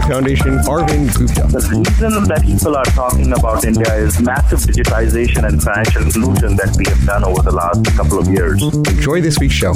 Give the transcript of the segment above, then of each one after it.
India Foundation, Arvind Gupta. The reason that people are talking about India is massive digitization and financial inclusion that we have done over the last couple of years. Enjoy this week's show.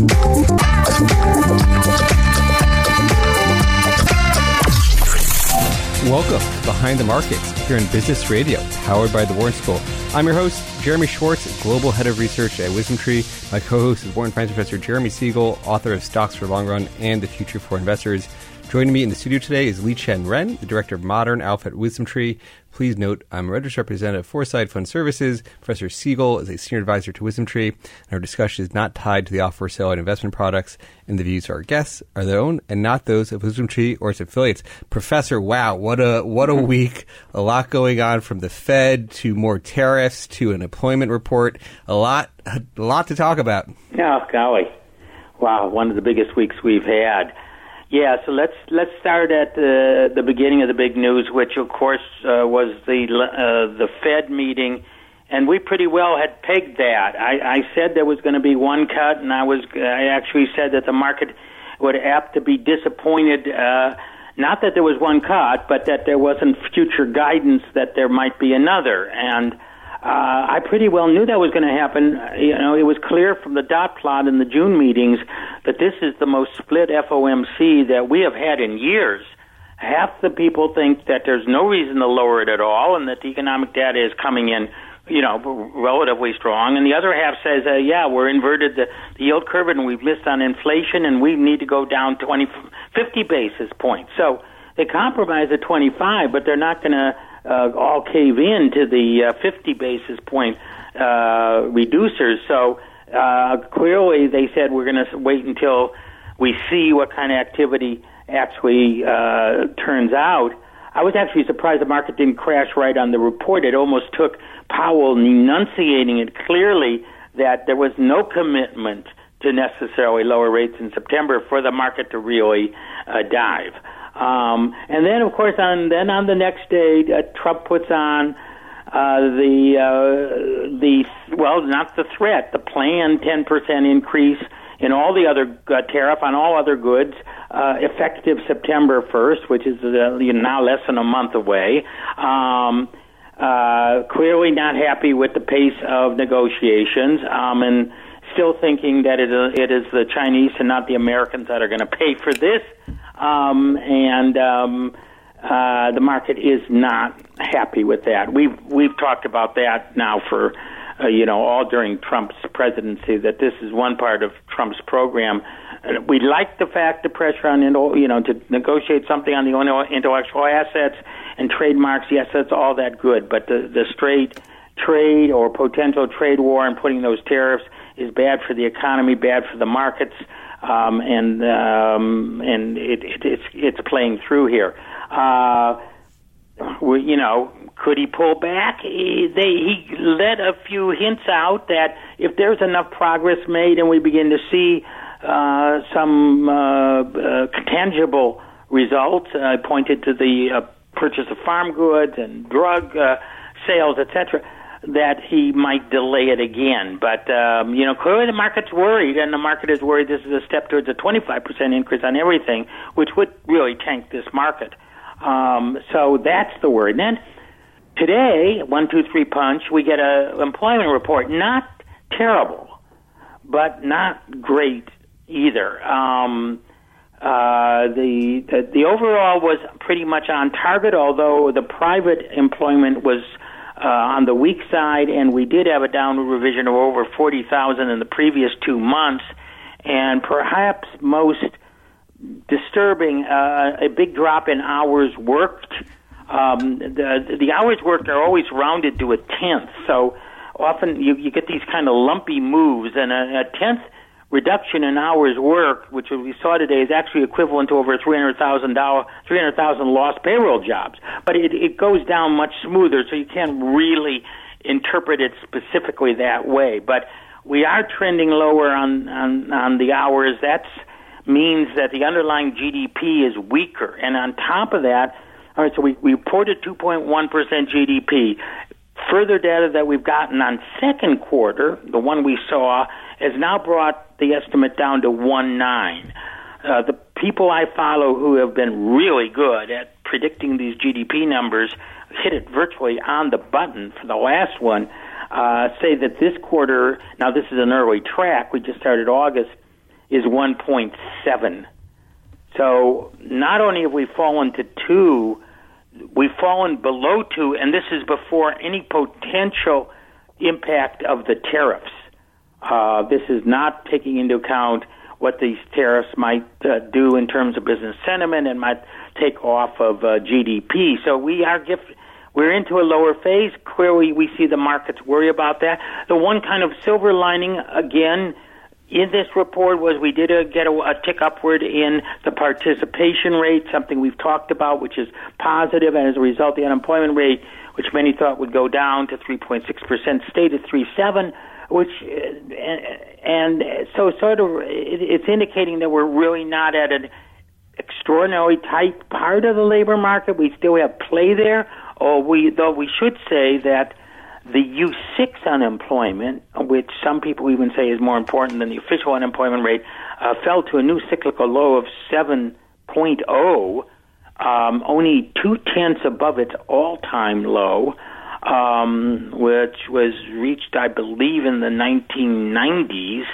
Welcome to Behind the Markets here in Business Radio, powered by the Wharton School. I'm your host, Jeremy Schwartz, Global Head of Research at WisdomTree. My co-host is Wharton Finance Professor Jeremy Siegel, author of Stocks for Long Run and The Future for Investors. Joining me in the studio today is Liqian Ren, the Director of Modern Alpha at WisdomTree. Please note, I'm a registered representative for Foreside Fund Services. Professor Siegel is a senior advisor to WisdomTree, and our discussion is not tied to the offer, sale, and investment products, and the views of our guests are their own and not those of WisdomTree or its affiliates. Professor, wow, what a what a week! A lot going on from the Fed to more tariffs to an employment report. A lot, a lot to talk about. Oh golly, wow! One of the biggest weeks we've had. Yeah, so let's let's start at the the beginning of the big news, which of course uh, was the uh, the Fed meeting, and we pretty well had pegged that. I, I said there was going to be one cut, and I was I actually said that the market would apt to be disappointed. Uh, not that there was one cut, but that there wasn't future guidance that there might be another, and uh, I pretty well knew that was going to happen. You know, it was clear from the dot plot in the June meetings that this is the most split FOMC that we have had in years. Half the people think that there's no reason to lower it at all, and that the economic data is coming in, you know, relatively strong. And the other half says, uh, yeah, we're inverted the, the yield curve, and we've missed on inflation, and we need to go down 20, 50 basis points. So they compromise at 25, but they're not going to uh, all cave in to the uh, 50 basis point uh, reducers. So uh, clearly, they said we're going to wait until we see what kind of activity actually uh, turns out. I was actually surprised the market didn't crash right on the report. It almost took Powell enunciating it clearly that there was no commitment to necessarily lower rates in September for the market to really uh, dive. Um, and then, of course, on then on the next day, uh, Trump puts on uh, the uh, the well, not the threat, the planned 10 percent increase in all the other uh, tariff on all other goods, uh, effective September 1st, which is uh, now less than a month away. Um, uh, clearly not happy with the pace of negotiations, um, and still thinking that it, it is the Chinese and not the Americans that are going to pay for this um, and um, uh, the market is not happy with that. We've we've talked about that now for uh, you know all during Trump's presidency that this is one part of Trump's program. We like the fact the pressure on you know to negotiate something on the intellectual assets and trademarks. Yes, that's all that good, but the the straight trade or potential trade war and putting those tariffs is bad for the economy, bad for the markets um, and um, and it, it, it's it's playing through here. Uh, you know, could he pull back? He, they, he let a few hints out that if there's enough progress made and we begin to see uh, some uh, uh, tangible results, I pointed to the uh, purchase of farm goods and drug uh, sales, etc that he might delay it again. But um, you know, clearly the market's worried, and the market is worried this is a step towards a 25% increase on everything, which would really tank this market. Um, so that's the word. Then today, one, two, three punch, we get a employment report. Not terrible, but not great either. Um, uh, the, the the overall was pretty much on target, although the private employment was uh, on the weak side, and we did have a downward revision of over 40,000 in the previous two months, and perhaps most disturbing, uh, a big drop in hours worked. Um, the, the hours worked are always rounded to a tenth, so often you, you get these kind of lumpy moves, and a, a tenth reduction in hours worked, which we saw today, is actually equivalent to over three hundred thousand dollars, three hundred thousand lost payroll jobs. But it, it goes down much smoother, so you can't really interpret it specifically that way. But we are trending lower on on, on the hours. That means that the underlying GDP is weaker, and on top of that. All right, so we, we reported 2.1% GDP. Further data that we've gotten on second quarter, the one we saw, has now brought the estimate down to 1.9. Uh, the people I follow who have been really good at predicting these GDP numbers hit it virtually on the button for the last one. Uh, say that this quarter, now this is an early track, we just started August, is 1.7. So not only have we fallen to two, we've fallen below two, and this is before any potential impact of the tariffs. Uh, this is not taking into account what these tariffs might uh, do in terms of business sentiment and might take off of uh, GDP. So we are gift, we're into a lower phase. Clearly, we see the markets worry about that. The one kind of silver lining, again, in this report was we did a, get a, a tick upward in the participation rate, something we've talked about, which is positive, and as a result, the unemployment rate, which many thought would go down to 3.6%, stayed at 3.7, which and, and so sort of it, it's indicating that we're really not at an extraordinarily tight part of the labor market. We still have play there, or we though we should say that the U6 unemployment, which some people even say is more important than the official unemployment rate, uh, fell to a new cyclical low of 7.0, um, only two tenths above its all-time low, um, which was reached, I believe, in the 1990s.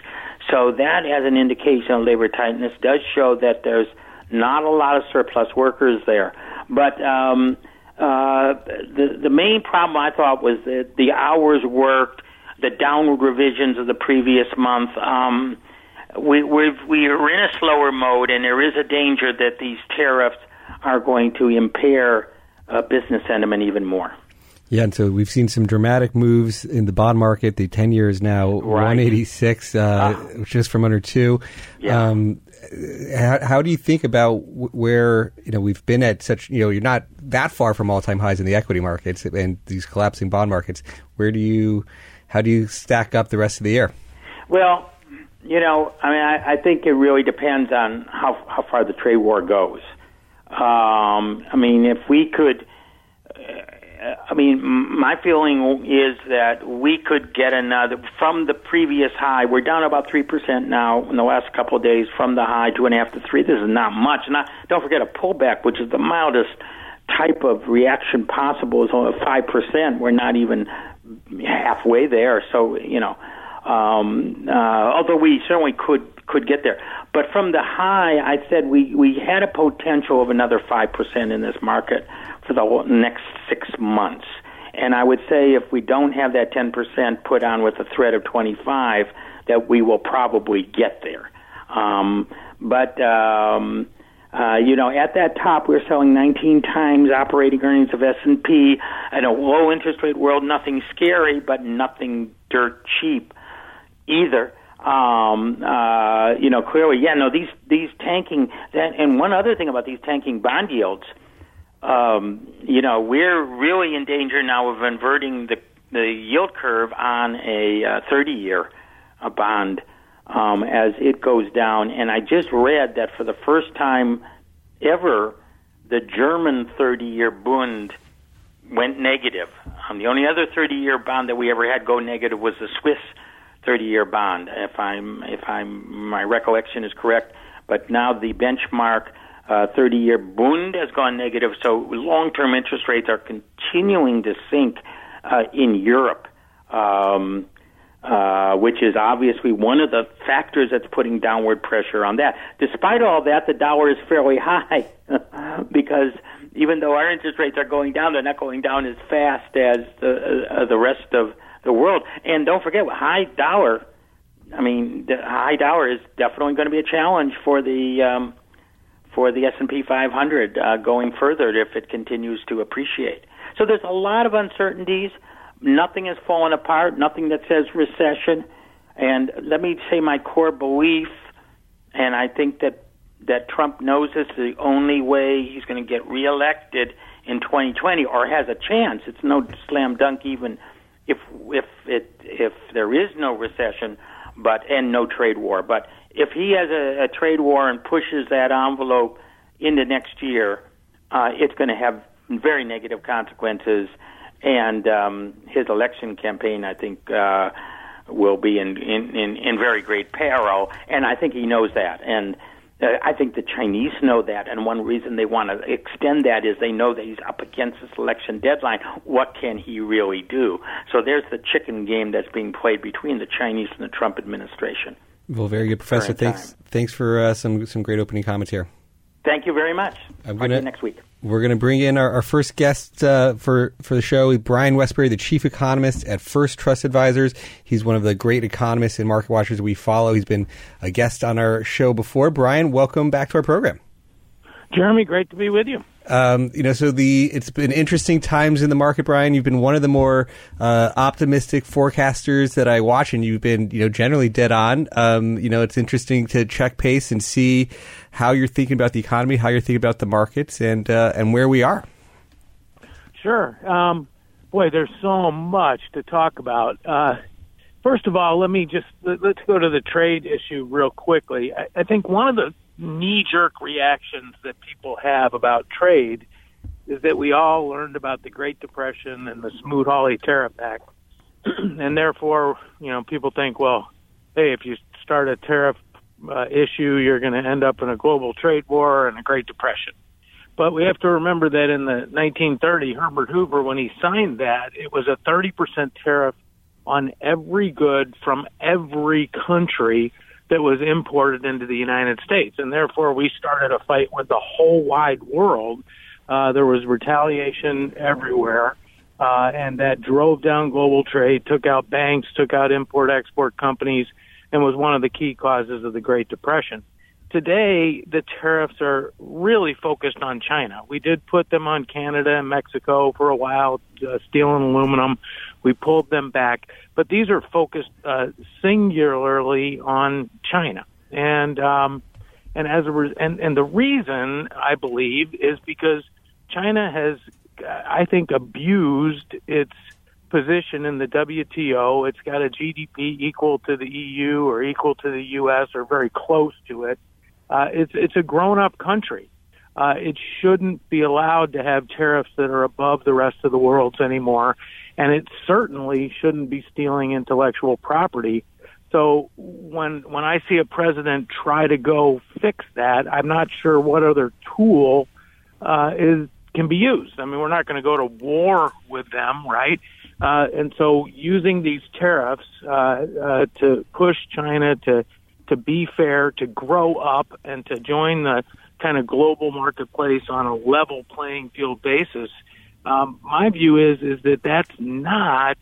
So that, as an indication of labor tightness, does show that there's not a lot of surplus workers there. But um, uh, the the main problem I thought was that the hours worked, the downward revisions of the previous month. Um, we we've, we are in a slower mode, and there is a danger that these tariffs are going to impair uh, business sentiment even more. Yeah, and so we've seen some dramatic moves in the bond market. The ten year is now right. 186, uh, ah. just from under two. Yeah. Um, how, how, do you think about where you know we've been at such you know you're not that far from all time highs in the equity markets and these collapsing bond markets. Where do you how do you stack up the rest of the year? Well, you know, I mean, I, I think it really depends on how how far the trade war goes. Um, I mean, if we could I mean, my feeling is that we could get another from the previous high. We're down about three percent now in the last couple of days from the high, two and a half to three. This is not much. Not don't forget a pullback, which is the mildest type of reaction possible, is only five percent. We're not even halfway there. So you know, um, uh, although we certainly could could get there. But from the high, I said we we had a potential of another five percent in this market for the next six months. And I would say if we don't have that 10% put on with a threat of 25, that we will probably get there. Um, but um, uh, you know, at that top, we're selling 19 times operating earnings of S&P in a low interest rate world. Nothing scary, but nothing dirt cheap either. Um, uh, you know, clearly, yeah. No, these these tanking. That, and one other thing about these tanking bond yields um, you know, we're really in danger now of inverting the the yield curve on a uh, 30 year uh, bond um, as it goes down. And I just read that for the first time ever, the German 30 year Bund went negative. Um, the only other 30 year bond that we ever had go negative was the Swiss 30 year bond, if I'm if I'm my recollection is correct. But now the benchmark 30 year Bund has gone negative, so long term interest rates are continuing to sink uh, in Europe, um, uh, which is obviously one of the factors that's putting downward pressure on that. Despite all that, the dollar is fairly high because even though our interest rates are going down, they're not going down as fast as the, uh, the rest of the world. And don't forget, high dollar. I mean, the high dollar is definitely going to be a challenge for the um, for the S&P 500 uh, going further if it continues to appreciate. So there's a lot of uncertainties, nothing has fallen apart, nothing that says recession. And let me say my core belief, and I think that that Trump knows this is the only way he's going to get reelected in 2020 or has a chance. It's no slam dunk even if if it if there is no recession, but and no trade war. But if he has a, a trade war and pushes that envelope into next year, uh, it's going to have very negative consequences, and um, his election campaign, I think. Uh, will be in, in, in, in very great peril, and I think he knows that. And I think the Chinese know that, and one reason they want to extend that is they know that he's up against this election deadline. What can he really do? So there's the chicken game that's being played between the Chinese and the Trump administration. Well, very good, Professor. Thanks, thanks for uh, some some great opening comments here. Thank you very much. I'm gonna, next week. We're going to bring in our, our first guest uh, for for the show, Brian Wesbury, the chief economist at First Trust Advisors. He's one of the great economists and market watchers we follow. He's been a guest on our show before. Brian, welcome back to our program. Jeremy, great to be with you. Um, you know, so the it's been interesting times in the market, Brian. You've been one of the more uh, optimistic forecasters that I watch, and you've been you know generally dead on. Um, you know, it's interesting to check pace and see how you're thinking about the economy, how you're thinking about the markets, and uh, and where we are. Sure. Um, boy, there's so much to talk about. Uh, first of all, let me just let, us go to the trade issue real quickly. I, I think one of the knee jerk reactions that people have about trade is that we all learned about the Great Depression and the Smoot Hawley Tariff Act. and therefore, you know, people think, well, hey, if you start a tariff uh, issue, you're going to end up in a global trade war and a Great Depression. But we have to remember that in the 1930, Herbert Hoover, when he signed that, it was a 30% tariff on every good from every country that was imported into the United States. And therefore, we started a fight with the whole wide world. Uh, there was retaliation everywhere. Uh, and that drove down global trade, took out banks, took out import export companies, and was one of the key causes of the Great Depression. Today, the tariffs are really focused on China. We did put them on Canada and Mexico for a while, uh, steel and aluminum. We pulled them back, but these are focused uh, singularly on China, and um, and as a re- and and the reason I believe is because China has, I think, abused its position in the WTO. It's got a GDP equal to the EU or equal to the US or very close to it. Uh, it's it's a grown up country. Uh, it shouldn't be allowed to have tariffs that are above the rest of the world's anymore and it certainly shouldn't be stealing intellectual property. So when when I see a president try to go fix that, I'm not sure what other tool uh, is can be used. I mean, we're not going to go to war with them, right? Uh, and so using these tariffs uh, uh, to push China to to be fair, to grow up, and to join the kind of global marketplace on a level playing field basis um, my view is is that that's not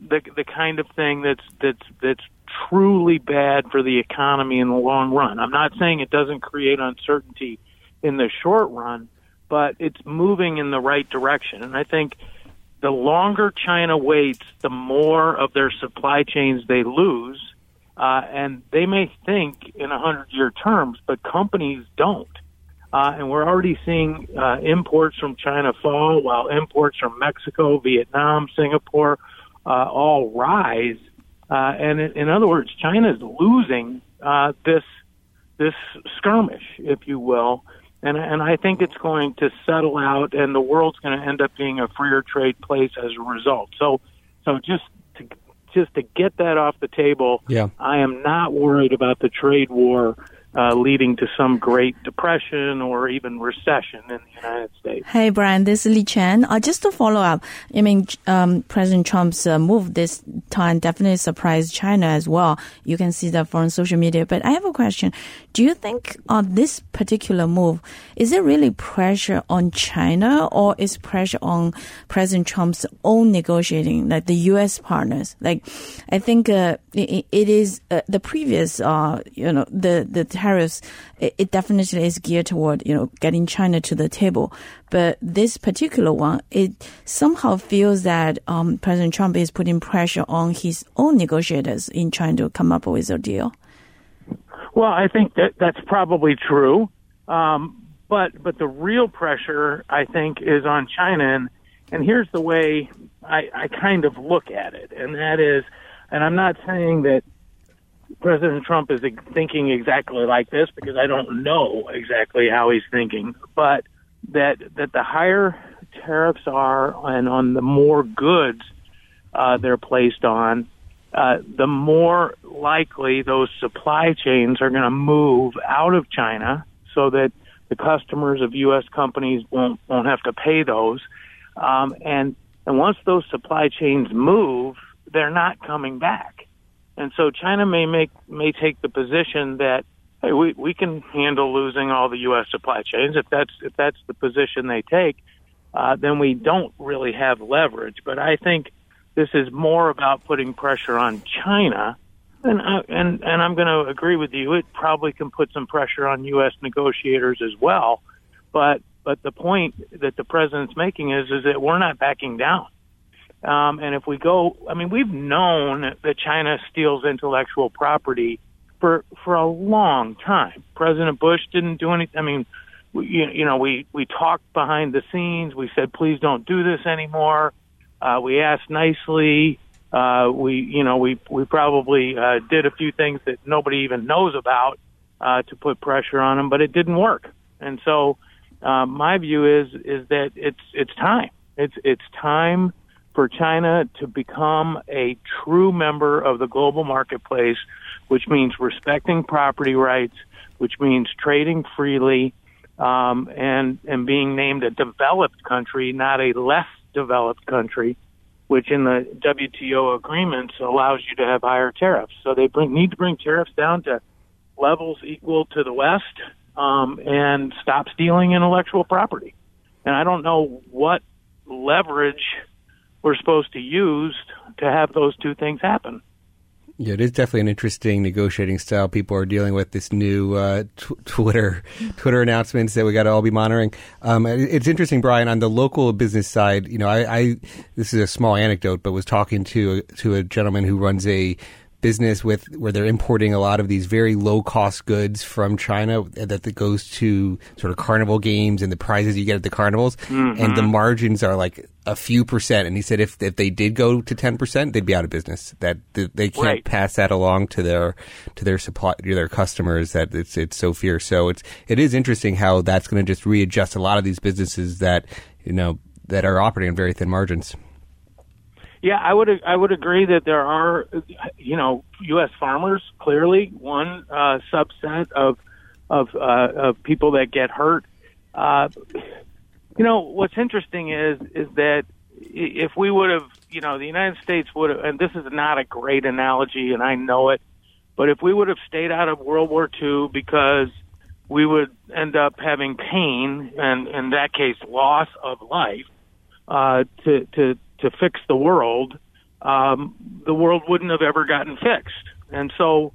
the the kind of thing that's that's that's truly bad for the economy in the long run. I'm not saying it doesn't create uncertainty in the short run, but it's moving in the right direction. And I think the longer China waits, the more of their supply chains they lose. Uh, and they may think in a hundred year terms, but companies don't. Uh, and we're already seeing uh, imports from China fall, while imports from Mexico, Vietnam, Singapore uh, all rise. Uh, and in, in other words, China is losing uh, this this skirmish, if you will. And, and I think it's going to settle out, and the world's going to end up being a freer trade place as a result. So, so just just to get that off the table, yeah. I am not worried about the trade war uh, leading to some Great Depression or even recession in the United States. Hey, Brian, this is Liqian. Uh, just to follow up, I mean, um, President Trump's uh, move this time definitely surprised China as well. You can see that from social media. But I have a question. Do you think on this particular move, is it really pressure on China or is pressure on President Trump's own negotiating, like the U.S. partners? Like, I think uh, it, it is uh, the previous, uh, you know, the the tariffs, it, it, definitely is geared toward you know getting China to the table. But this particular one, it somehow feels that um, President Trump is putting pressure on his own negotiators in trying to come up with a deal. Well, I think that that's probably true. Um, but but the real pressure, I think, is on China. And, and here's the way I, I kind of look at it, and that is, and I'm not saying that President Trump is thinking exactly like this because I don't know exactly how he's thinking, but that that the higher tariffs are and on the more goods uh, they're placed on, uh, the more likely those supply chains are going to move out of China so that the customers of U.S. companies won't won't have to pay those. Um, and and once those supply chains move, they're not coming back. And so China may make may take the position that hey, we we can handle losing all the U.S. supply chains if that's if that's the position they take. Uh, then we don't really have leverage. But I think this is more about putting pressure on China. And uh, and and I'm going to agree with you. It probably can put some pressure on U.S. negotiators as well. But but the point that the president's making is is that we're not backing down. Um, and if we go, I mean, we've known that China steals intellectual property for for a long time. President Bush didn't do anything. I mean, we, you, you know, we we talked behind the scenes. We said, please don't do this anymore. Uh, we asked nicely. Uh, we, you know, we we probably uh, did a few things that nobody even knows about uh, to put pressure on them, but it didn't work. And so, uh, my view is is that it's it's time. It's it's time for China to become a true member of the global marketplace, which means respecting property rights, which means trading freely, um, and and being named a developed country, not a less developed country, which in the WTO agreements allows you to have higher tariffs. So they bring, need to bring tariffs down to levels equal to the West um, and stop stealing intellectual property. And I don't know what leverage we're supposed to use to have those two things happen. Yeah, it is definitely an interesting negotiating style. People are dealing with this new uh, tw- Twitter Twitter announcements that we got to all be monitoring. Um, it's interesting, Brian, on the local business side. You know, I, I this is a small anecdote, but was talking to to a gentleman who runs a business with where they're importing a lot of these very low cost goods from China that, that goes to sort of carnival games and the prizes you get at the carnivals, mm-hmm. and the margins are like a few percent. And he said if if they did go to ten percent, they'd be out of business. That they can't right. pass that along to their to their supply to their customers. That it's it's so fierce. So it's it is interesting how that's going to just readjust a lot of these businesses that you know that are operating on very thin margins. Yeah, I would I would agree that there are, you know, U.S. farmers clearly one uh, subset of of uh, of people that get hurt. Uh, you know, what's interesting is is that if we would have, you know, the United States would have, and this is not a great analogy, and I know it, but if we would have stayed out of World War II because we would end up having pain and in that case loss of life uh, to to to fix the world, um, the world wouldn't have ever gotten fixed. And so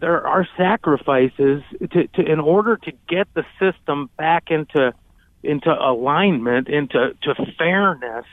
there are sacrifices to, to in order to get the system back into into alignment, into to fairness.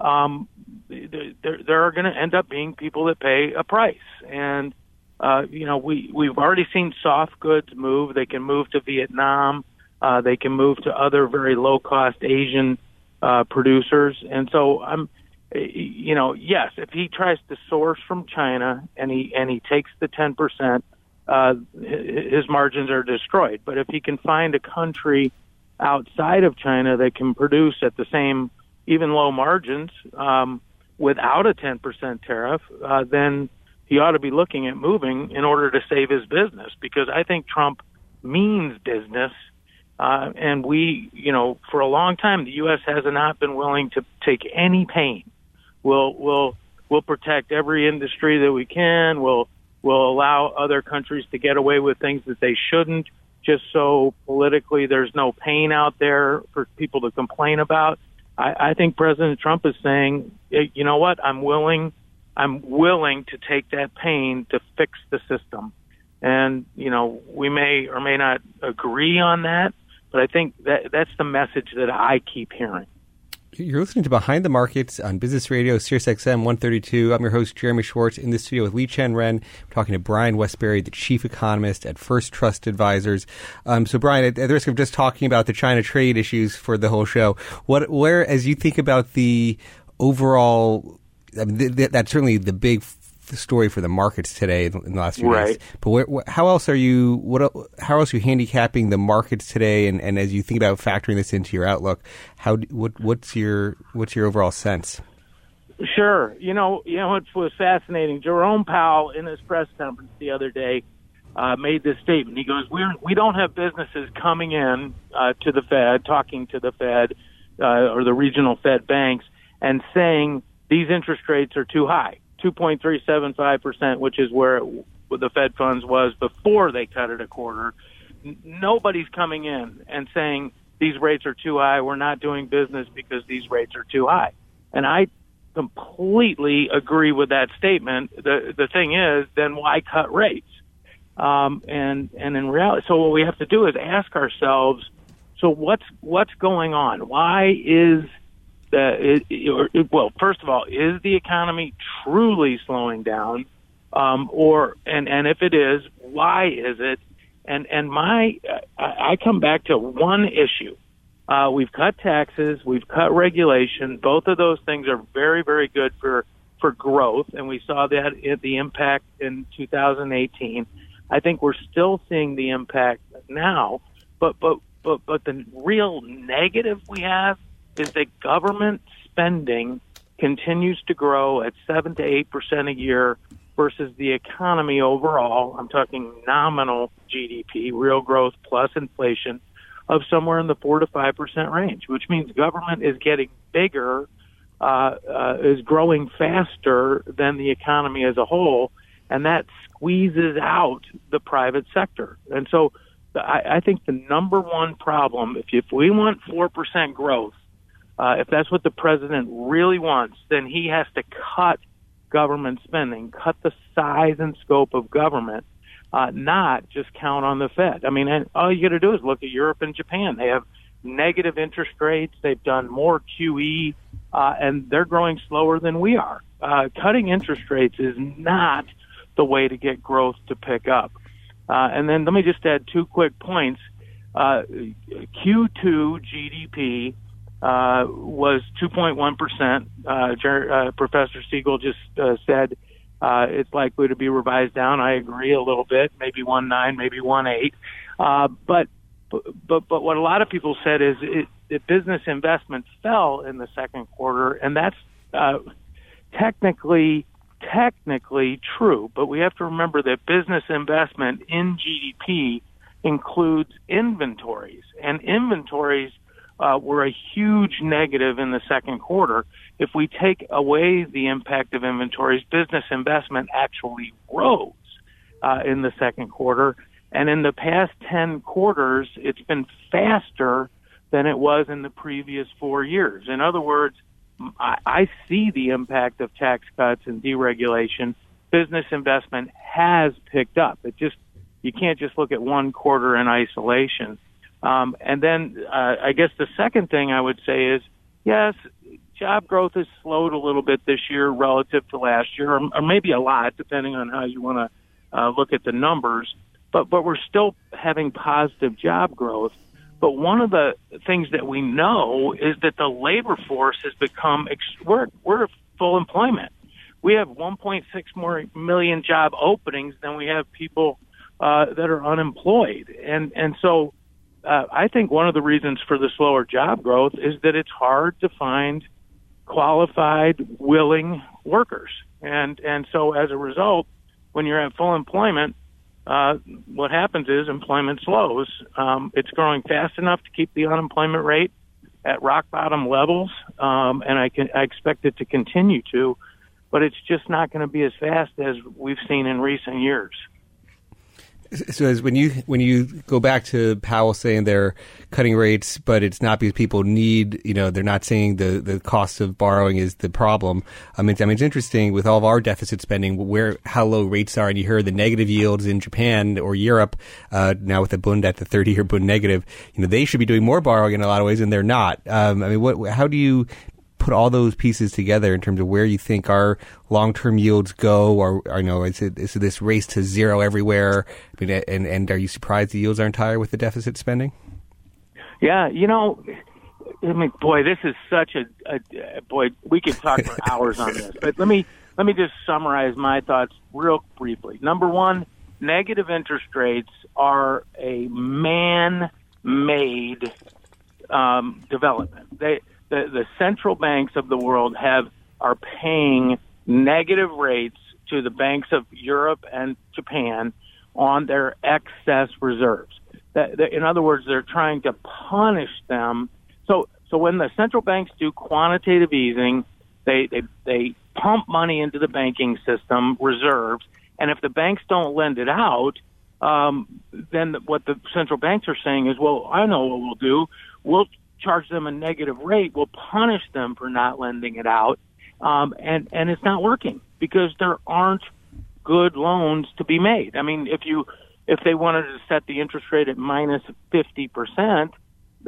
Um, there, there are going to end up being people that pay a price, and uh, you know we we've already seen soft goods move. They can move to Vietnam. Uh, they can move to other very low cost Asian uh, producers, and so I'm you know, yes, if he tries to source from China and he and he takes the ten percent, uh, his margins are destroyed. But if he can find a country outside of China that can produce at the same, even low margins, um, without a ten percent tariff, uh, then he ought to be looking at moving in order to save his business. Because I think Trump means business. Uh, and we, you know, for a long time, the U.S. has not been willing to take any pain We'll we'll we'll protect every industry that we can. We'll we'll allow other countries to get away with things that they shouldn't, just so politically there's no pain out there for people to complain about. I, I think President Trump is saying, you know what, I'm willing, I'm willing to take that pain to fix the system. And you know, we may or may not agree on that, but I think that that's the message that I keep hearing. You're listening to Behind the Markets on Business Radio, SiriusXM 132. I'm your host, Jeremy Schwartz, in the studio with Liqian Ren. We're talking to Brian Wesbury, the chief economist at First Trust Advisors. Um, so, Brian, at, at, the risk of just talking about the China trade issues for the whole show, what, where, as you think about the overall, I mean, th- th- that's certainly the big the story for the markets today in the last few right. days. But how else are you? What? How else are you handicapping the markets today? And, and as you think about factoring this into your outlook, how? What, what's your What's your overall sense? Sure. You know, you know, it was fascinating. Jerome Powell in his press conference the other day uh, made this statement. He goes, "We we don't have businesses coming in uh, to the Fed, talking to the Fed uh, or the regional Fed banks, and saying these interest rates are too high." 2.375%, which is where it, the Fed funds was before they cut it a quarter. Nobody's coming in and saying these rates are too high. We're not doing business because these rates are too high. And I completely agree with that statement. The the thing is, then why cut rates? Um, and and in reality, so what we have to do is ask ourselves, so what's what's going on? Why is it, well, first of all, is the economy truly slowing down? Um, or and and if it is, why is it? And and my I, come back to one issue. Uh, we've cut taxes, we've cut regulation. Both of those things are very very good for for growth, and we saw that in the impact in 2018. I think we're still seeing the impact now, but but but but the real negative we have is that government spending continues to grow at 7 to 8% a year versus the economy overall. I'm talking nominal GDP, real growth plus inflation of somewhere in the 4 to 5% range, which means government is getting bigger, uh, uh, is growing faster than the economy as a whole, and that squeezes out the private sector. And so I, I think the number one problem, if, if we want 4% growth, uh, if that's what the president really wants, then he has to cut government spending, cut the size and scope of government, uh, not just count on the Fed. I mean, and all you got to do is look at Europe and Japan. They have negative interest rates. They've done more QE, uh, and they're growing slower than we are. Uh, cutting interest rates is not the way to get growth to pick up. Uh, and then let me just add two quick points. Uh, Q2 GDP uh, was 2.1 percent. Uh, uh, Professor Siegel just uh, said uh, it's likely to be revised down. I agree a little bit, maybe one nine, maybe one eight. Uh, but but but what a lot of people said is it, business investment fell in the second quarter, and that's uh, technically technically true. But we have to remember that business investment in GDP includes inventories, and inventories uh, were a huge negative in the second quarter. If we take away the impact of inventories, business investment actually rose uh, in the second quarter. And in the past 10 quarters, it's been faster than it was in the previous four years. In other words, I, I see the impact of tax cuts and deregulation. Business investment has picked up. It just, you can't just look at one quarter in isolation. Um, and then uh, I guess the second thing I would say is, yes, job growth has slowed a little bit this year relative to last year, or, or maybe a lot, depending on how you want to uh, look at the numbers. But but we're still having positive job growth. But one of the things that we know is that the labor force has become ex- we're we're full employment. We have 1.6 more million job openings than we have people uh, that are unemployed, and and so uh, I think one of the reasons for the slower job growth is that it's hard to find qualified, willing workers, and and so as a result, when you're at full employment, uh, what happens is employment slows. Um, it's growing fast enough to keep the unemployment rate at rock bottom levels, um, and I can I expect it to continue to, but it's just not going to be as fast as we've seen in recent years. So as when you when you go back to Powell saying they're cutting rates, but it's not because people need, you know, they're not saying the, the cost of borrowing is the problem. I mean, I mean, it's interesting with all of our deficit spending, where how low rates are, and you hear the negative yields in Japan or Europe uh, now with the Bund at the thirty year Bund negative. You know, they should be doing more borrowing in a lot of ways, and they're not. Um, I mean, what? How do you put all those pieces together in terms of where you think our long-term yields go, or, or you know, is it is it this race to zero everywhere? I mean, and and are you surprised the yields aren't higher with the deficit spending? Yeah, you know, I mean, boy, this is such a, a boy. We could talk for hours on this, but let me let me just summarize my thoughts real briefly. Number one, negative interest rates are a man-made um, development. They the, the central banks of the world have are paying negative rates to the banks of Europe and Japan on their excess reserves. That, that, in other words, they're trying to punish them. So, so when the central banks do quantitative easing, they, they, they pump money into the banking system reserves, and if the banks don't lend it out, um, then what the central banks are saying is, well, I know what we'll do. We'll charge them a negative rate, we'll punish them for not lending it out. Um, and, and it's not working because there aren't good loans to be made. I mean, if you, if they wanted to set the interest rate at minus 50%,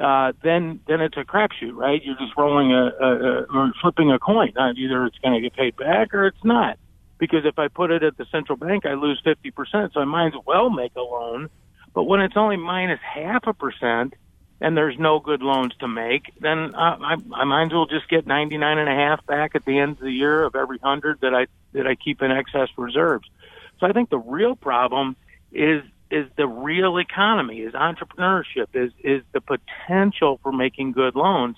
uh, then, then it's a crapshoot, right? You're just rolling a, a, a or flipping a coin. Uh, either it's going to get paid back or it's not. Because if I put it at the central bank, I lose 50%. So I might as well make a loan. But when it's only minus half a percent, and there's no good loans to make, then uh, I, I might as well just get 99 and a half back at the end of the year of every hundred that I that I keep in excess reserves. So I think the real problem is is the real economy, is entrepreneurship, is is the potential for making good loans,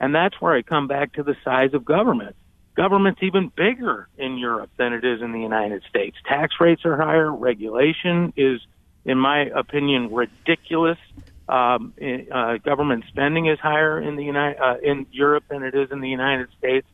and that's where I come back to the size of government. Government's even bigger in Europe than it is in the United States. Tax rates are higher. Regulation is, in my opinion, ridiculous. Um, uh, government spending is higher in the United uh, in Europe than it is in the United States.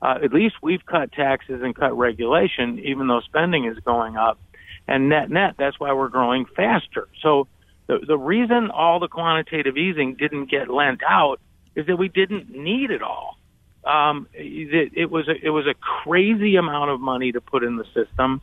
Uh, at least we've cut taxes and cut regulation, even though spending is going up. And net net, that's why we're growing faster. So the the reason all the quantitative easing didn't get lent out is that we didn't need it all. Um, it, it was a, it was a crazy amount of money to put in the system,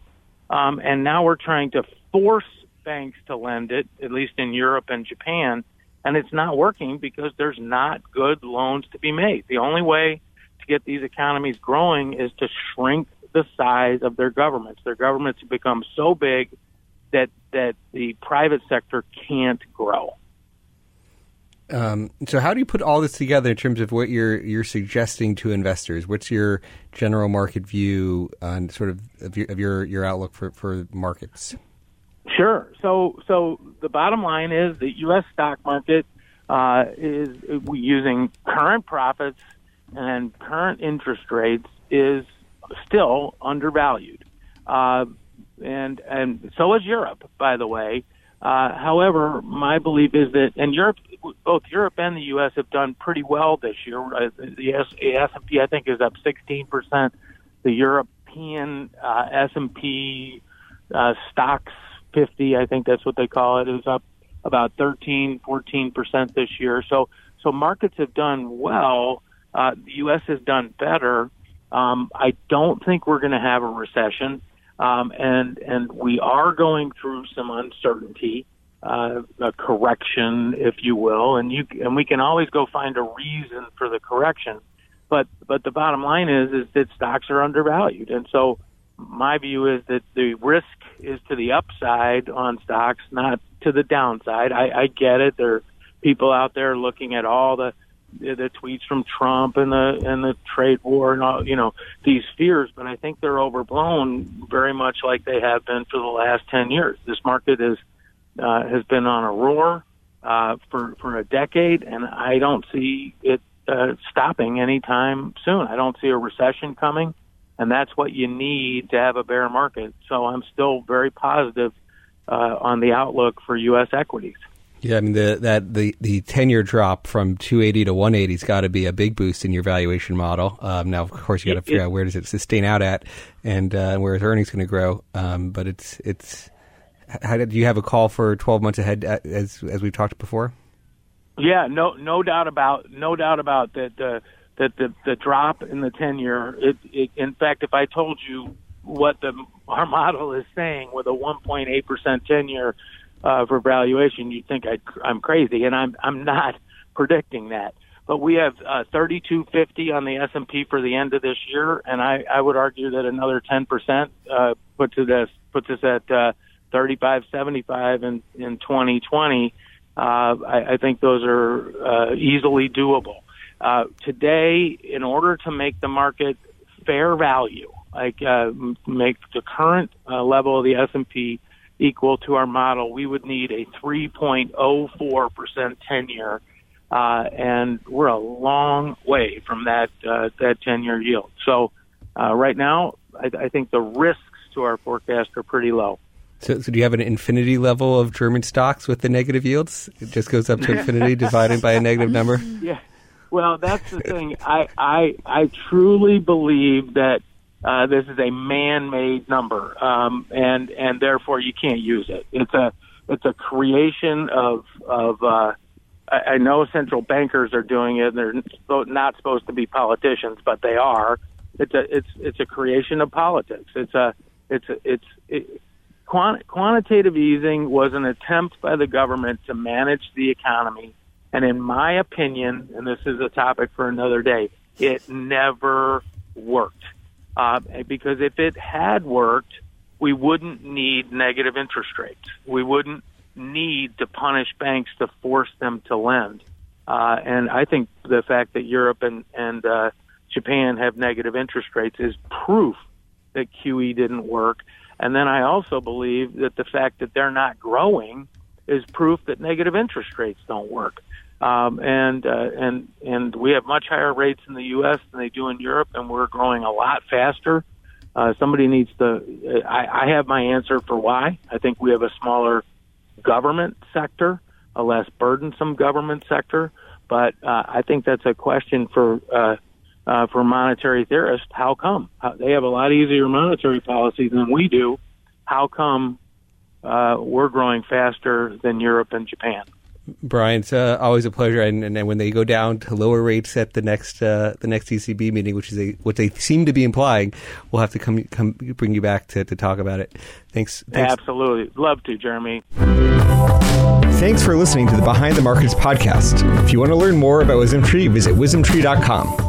um, and now we're trying to force banks to lend it, at least in Europe and Japan, and it's not working because there's not good loans to be made. The only way to get these economies growing is to shrink the size of their governments. Their governments have become so big that that the private sector can't grow. Um, so, how do you put all this together in terms of what you're you're suggesting to investors? What's your general market view on sort of of your of your, your outlook for, for markets? Sure. So, so the bottom line is the U.S. stock market uh, is using current profits and current interest rates is still undervalued, uh, and and so is Europe, by the way. Uh, however, my belief is that, and Europe, both Europe and the U.S. have done pretty well this year. Uh, the S and I think, is up 16 percent. The European uh, S and P uh, Stoxx 50, I think that's what they call it. It was up about 13, 14 percent this year. So, so markets have done well. Uh, the U.S. has done better. Um, I don't think we're going to have a recession, um, and and we are going through some uncertainty, uh, a correction, if you will, and you and we can always go find a reason for the correction. But but the bottom line is is that stocks are undervalued, and so my view is that the risk is to the upside on stocks, not to the downside. I, I get it. There are people out there looking at all the the tweets from Trump and the and the trade war and all you know these fears, but I think they're overblown very much like they have been for the last ten years. This market is uh, has been on a roar uh, for for a decade, and I don't see it uh, stopping anytime soon. I don't see a recession coming and that's what you need to have a bear market. So I'm still very positive uh, on the outlook for U.S. equities. Yeah, I mean the that the the ten year drop from two eighty to one eighty's got to be a big boost in your valuation model. Um, now, of course, you got to figure it, out where does it sustain out at, and uh, where is earnings going to grow. Um, but it's it's How, do you have a call for 12 months ahead uh, as as we've talked before? Yeah, no, no doubt about, no doubt about that. Uh, that the the drop in the ten year. It, it, in fact, if I told you what the our model is saying with a 1.8 percent ten year uh, for valuation, you'd think I, I'm crazy, and I'm I'm not predicting that. But we have uh, 3250 on the S&P for the end of this year, and I, I would argue that another 10 percent uh, puts us puts us at uh, 3575 in in 2020 uh, I, I think those are uh, easily doable. Uh, today, in order to make the market fair value, like uh, make the current uh, level of the S&P equal to our model, we would need a 3.04 percent ten-year, uh, and we're a long way from that uh, that ten-year yield. So, uh, right now, I, I think the risks to our forecast are pretty low. So, so do you have an infinity level of German stocks with the negative yields? It just goes up to infinity divided by a negative number. Yeah. Well, that's the thing. I I I truly believe that uh, this is a man-made number, um, and and therefore you can't use it. It's a it's a creation of of. Uh, I, I know central bankers are doing it. And they're not supposed to be politicians, but they are. It's a it's it's a creation of politics. It's a it's a, it's it, quant- quantitative easing was an attempt by the government to manage the economy. And in my opinion, and this is a topic for another day, it never worked. Uh, because if it had worked, we wouldn't need negative interest rates. We wouldn't need to punish banks to force them to lend. Uh, and I think the fact that Europe and, and uh, Japan have negative interest rates is proof that QE didn't work. And then I also believe that the fact that they're not growing is proof that negative interest rates don't work. Um, and uh, and and we have much higher rates in the U.S. than they do in Europe, and we're growing a lot faster. Uh, somebody needs to. I, I have my answer for why. I think we have a smaller government sector, a less burdensome government sector. But uh, I think that's a question for uh, uh, for monetary theorists, how come? How, they have a lot easier monetary policy than we do. How come uh, we're growing faster than Europe and Japan? Brian, it's uh, always a pleasure. And, and, when they go down to lower rates at the next uh, the next ECB meeting, which is a, what they seem to be implying, we'll have to come come bring you back to, to talk about it. Thanks. thanks. Absolutely, love to, Jeremy. Thanks for listening to the Behind the Markets podcast. If you want to learn more about WisdomTree, visit wisdomtree.com.